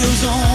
feels on.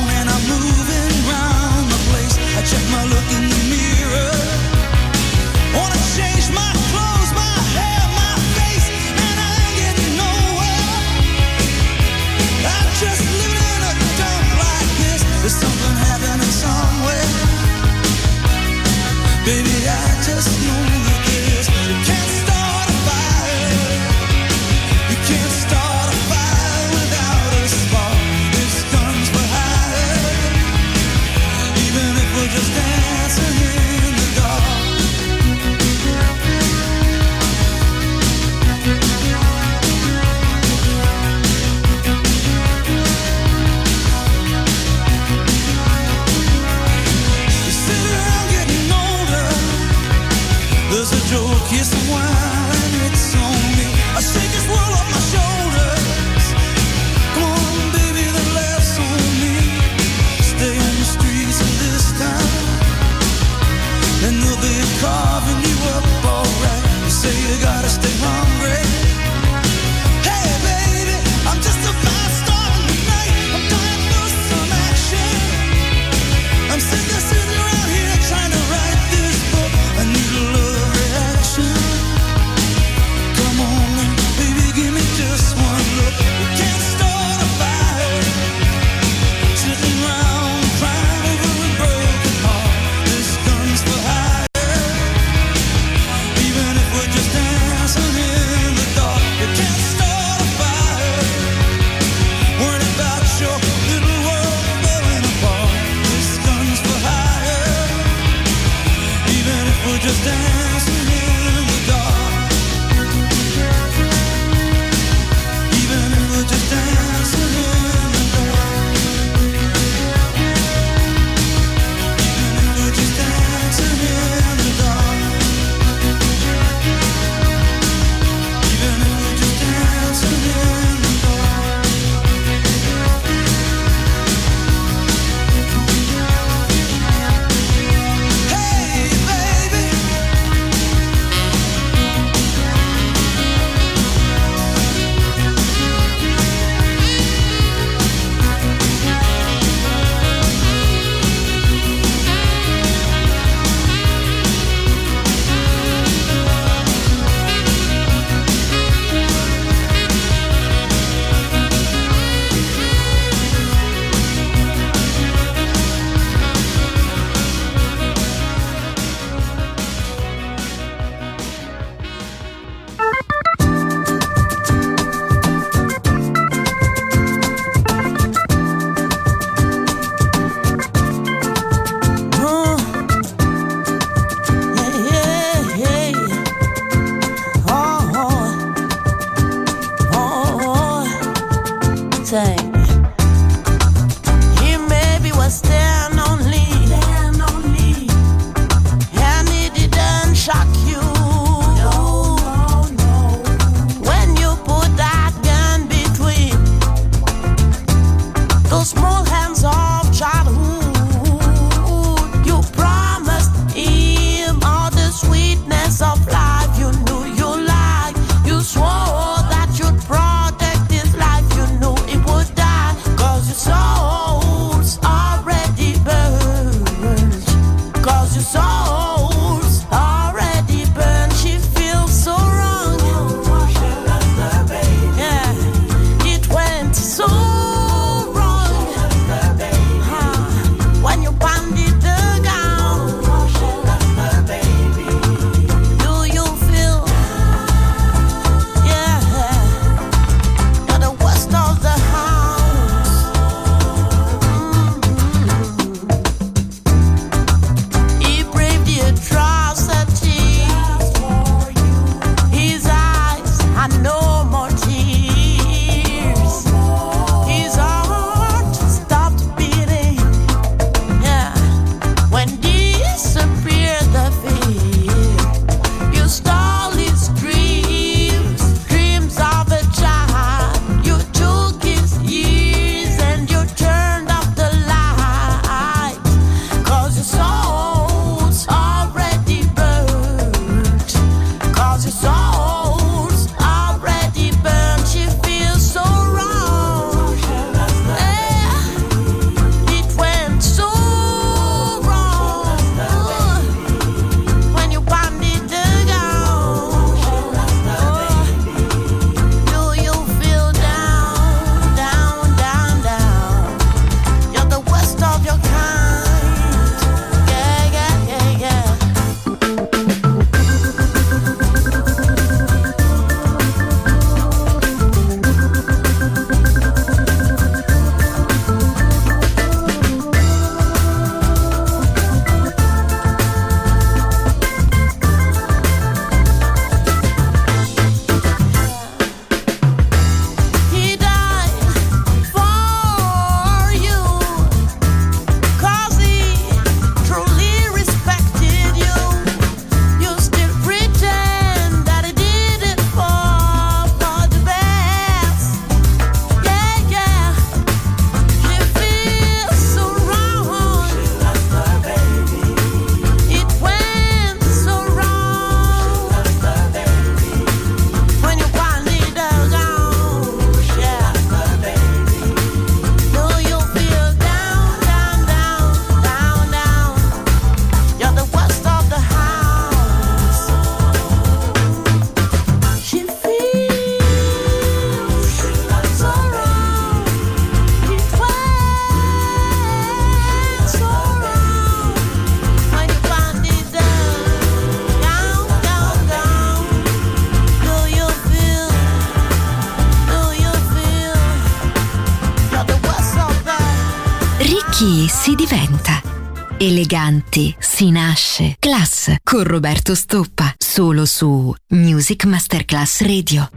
Eleganti si nasce. Class con Roberto Stoppa. Solo su Music Masterclass Radio.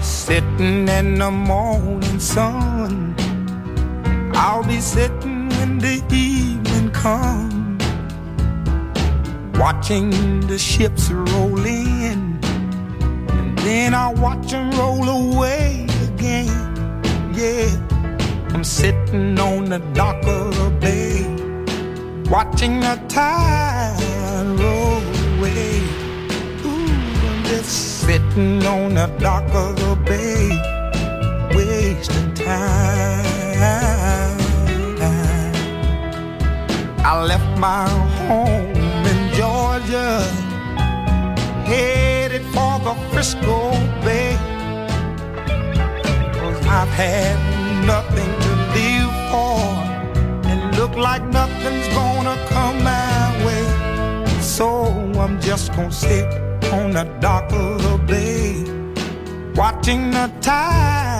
Sitting in the morning sun. I'll be sitting when the evening comes. Watching the ships roll in. Then I watch them roll away again. Yeah, I'm sitting on the dock of the bay, watching the tide roll away. Ooh, I'm just sitting on the dock of the bay, wasting time. I left my home in Georgia. Hey, for Frisco Bay. Cause I've had nothing to live for. And look like nothing's gonna come my way. So I'm just gonna sit on the dock of the bay. Watching the tide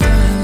understand.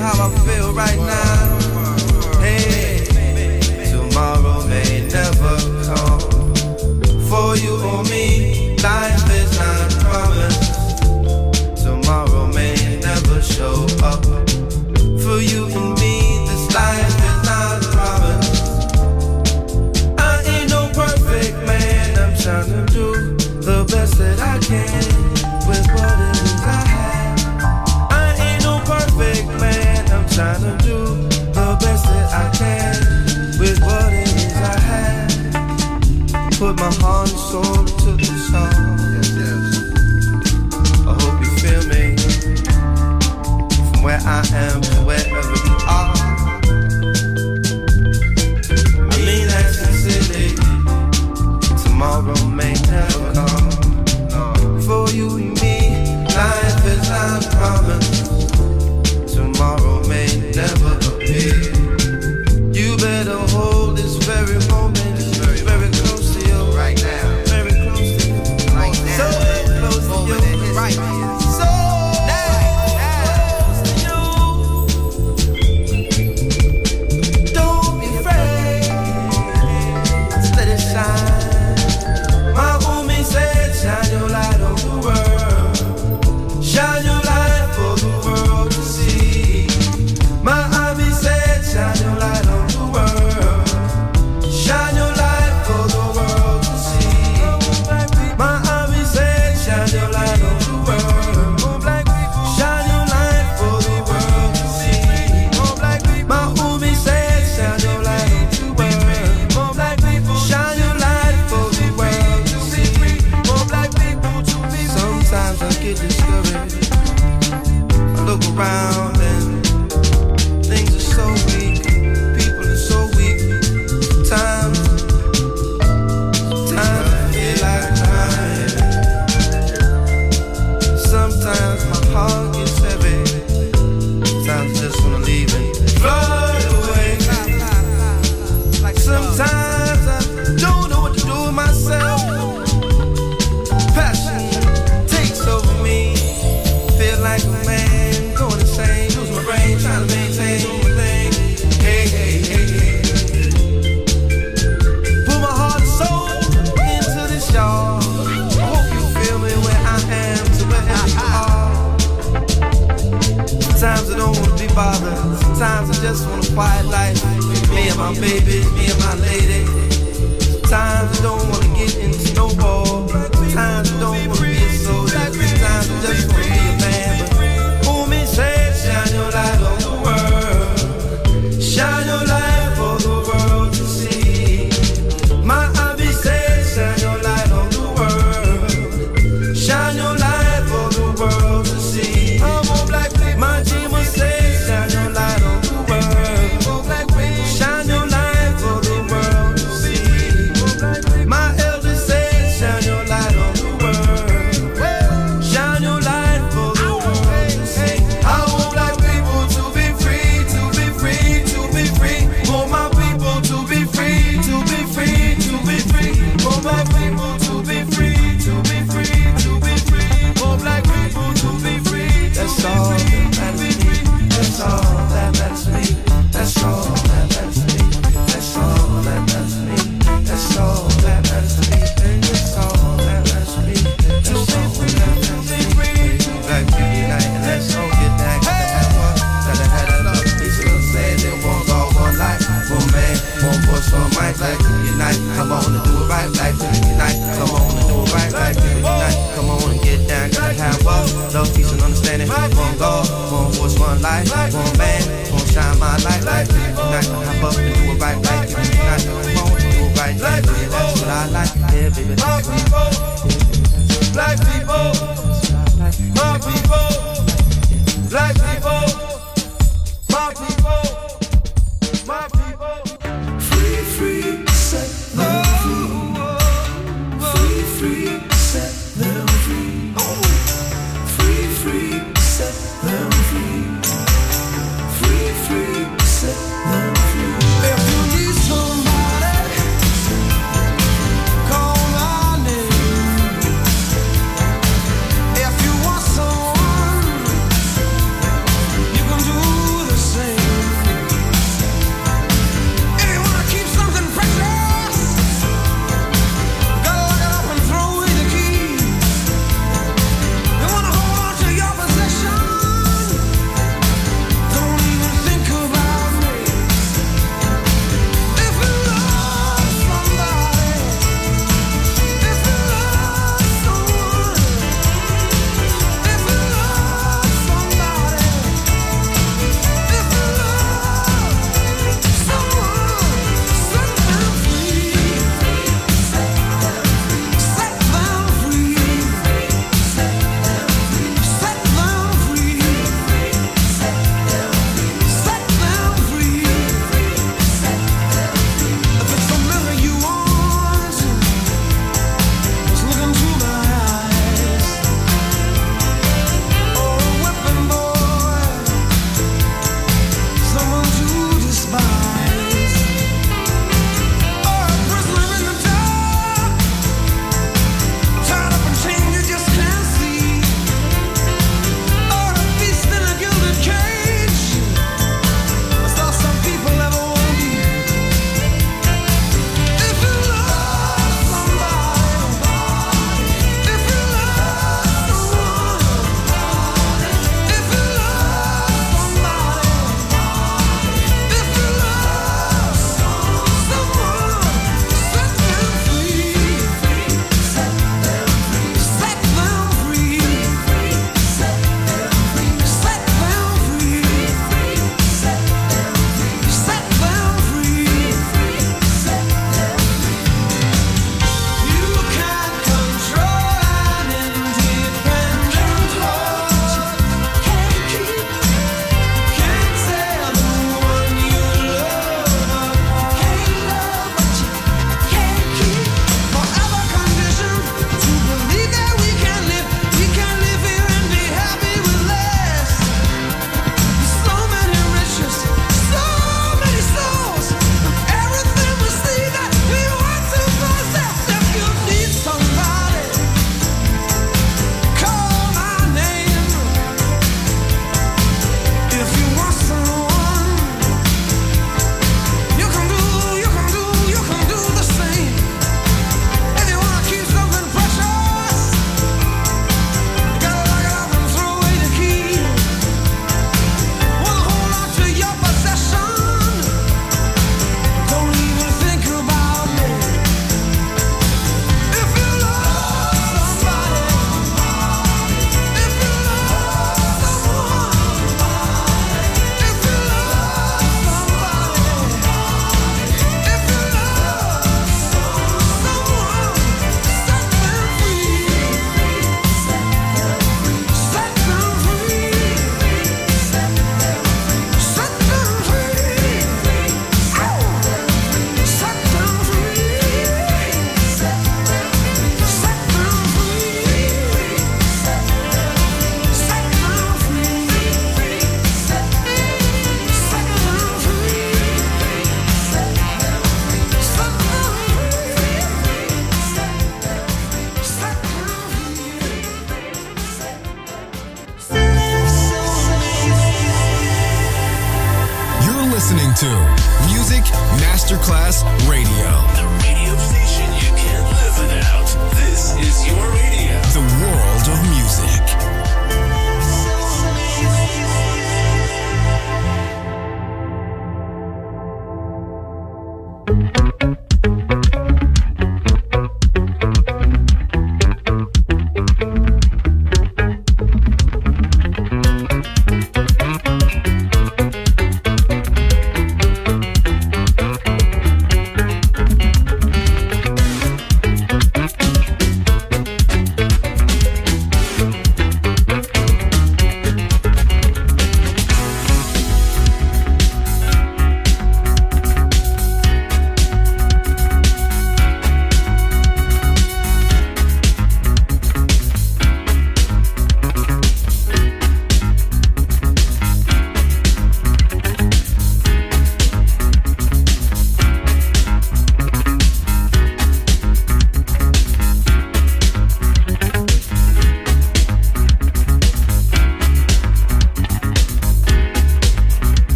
Love, peace, and understanding. One God, one voice, one life, one man, one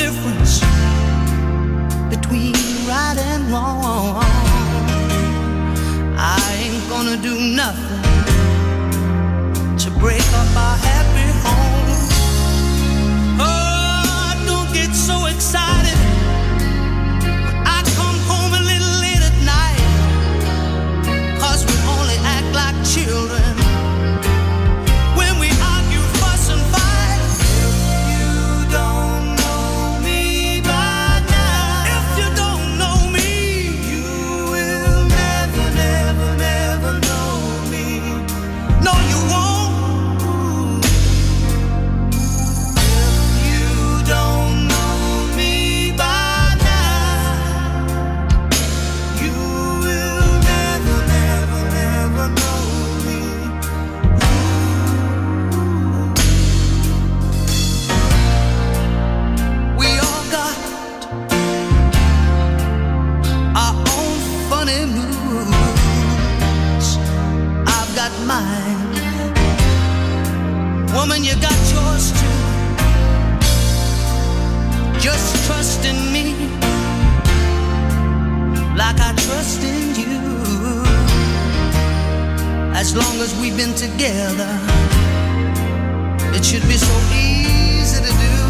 difference between right and wrong. I ain't gonna do nothing to break up our happy home. Oh, don't get so excited. trust in you. As long as we've been together, it should be so easy to do.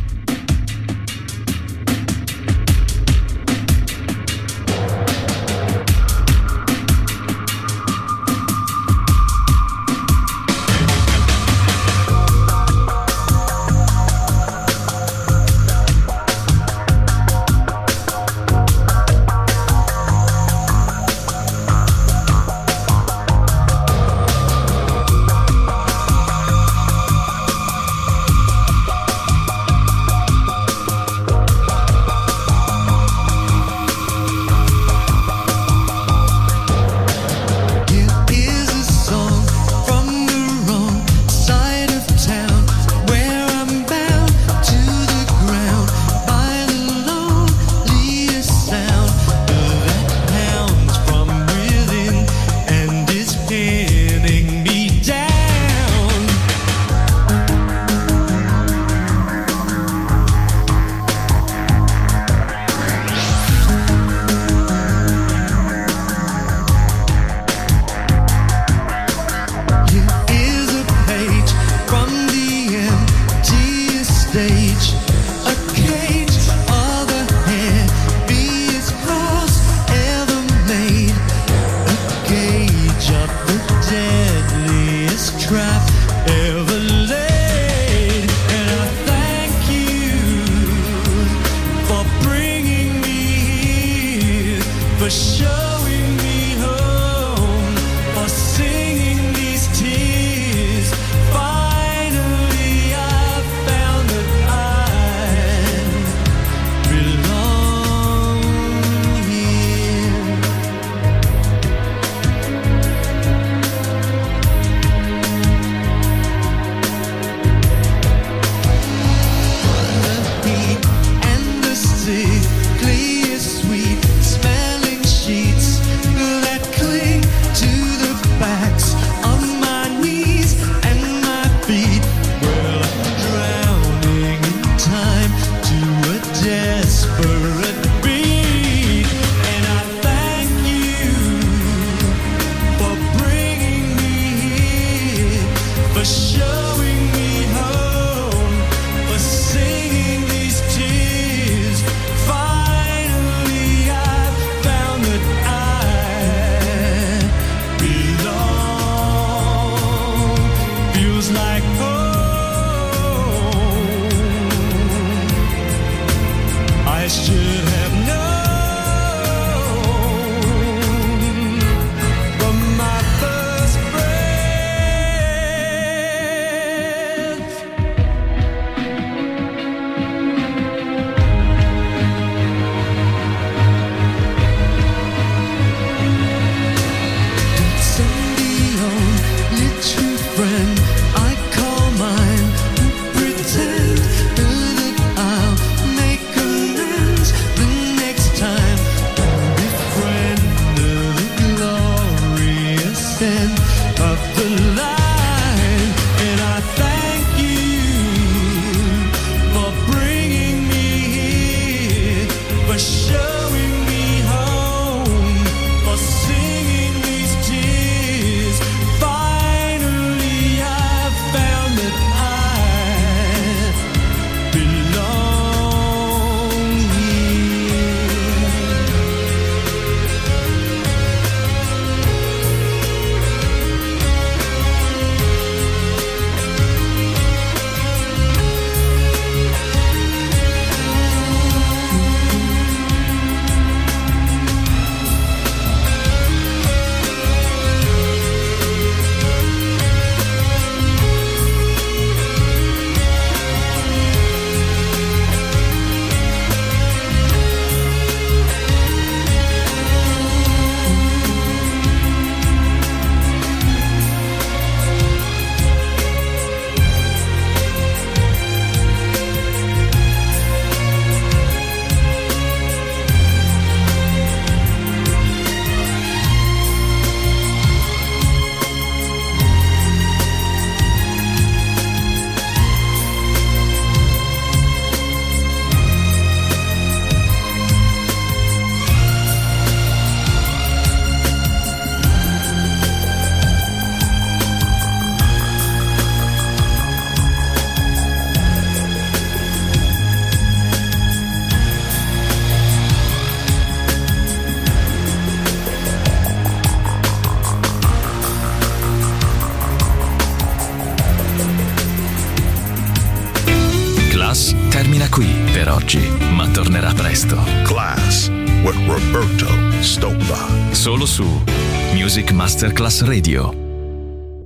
Radio.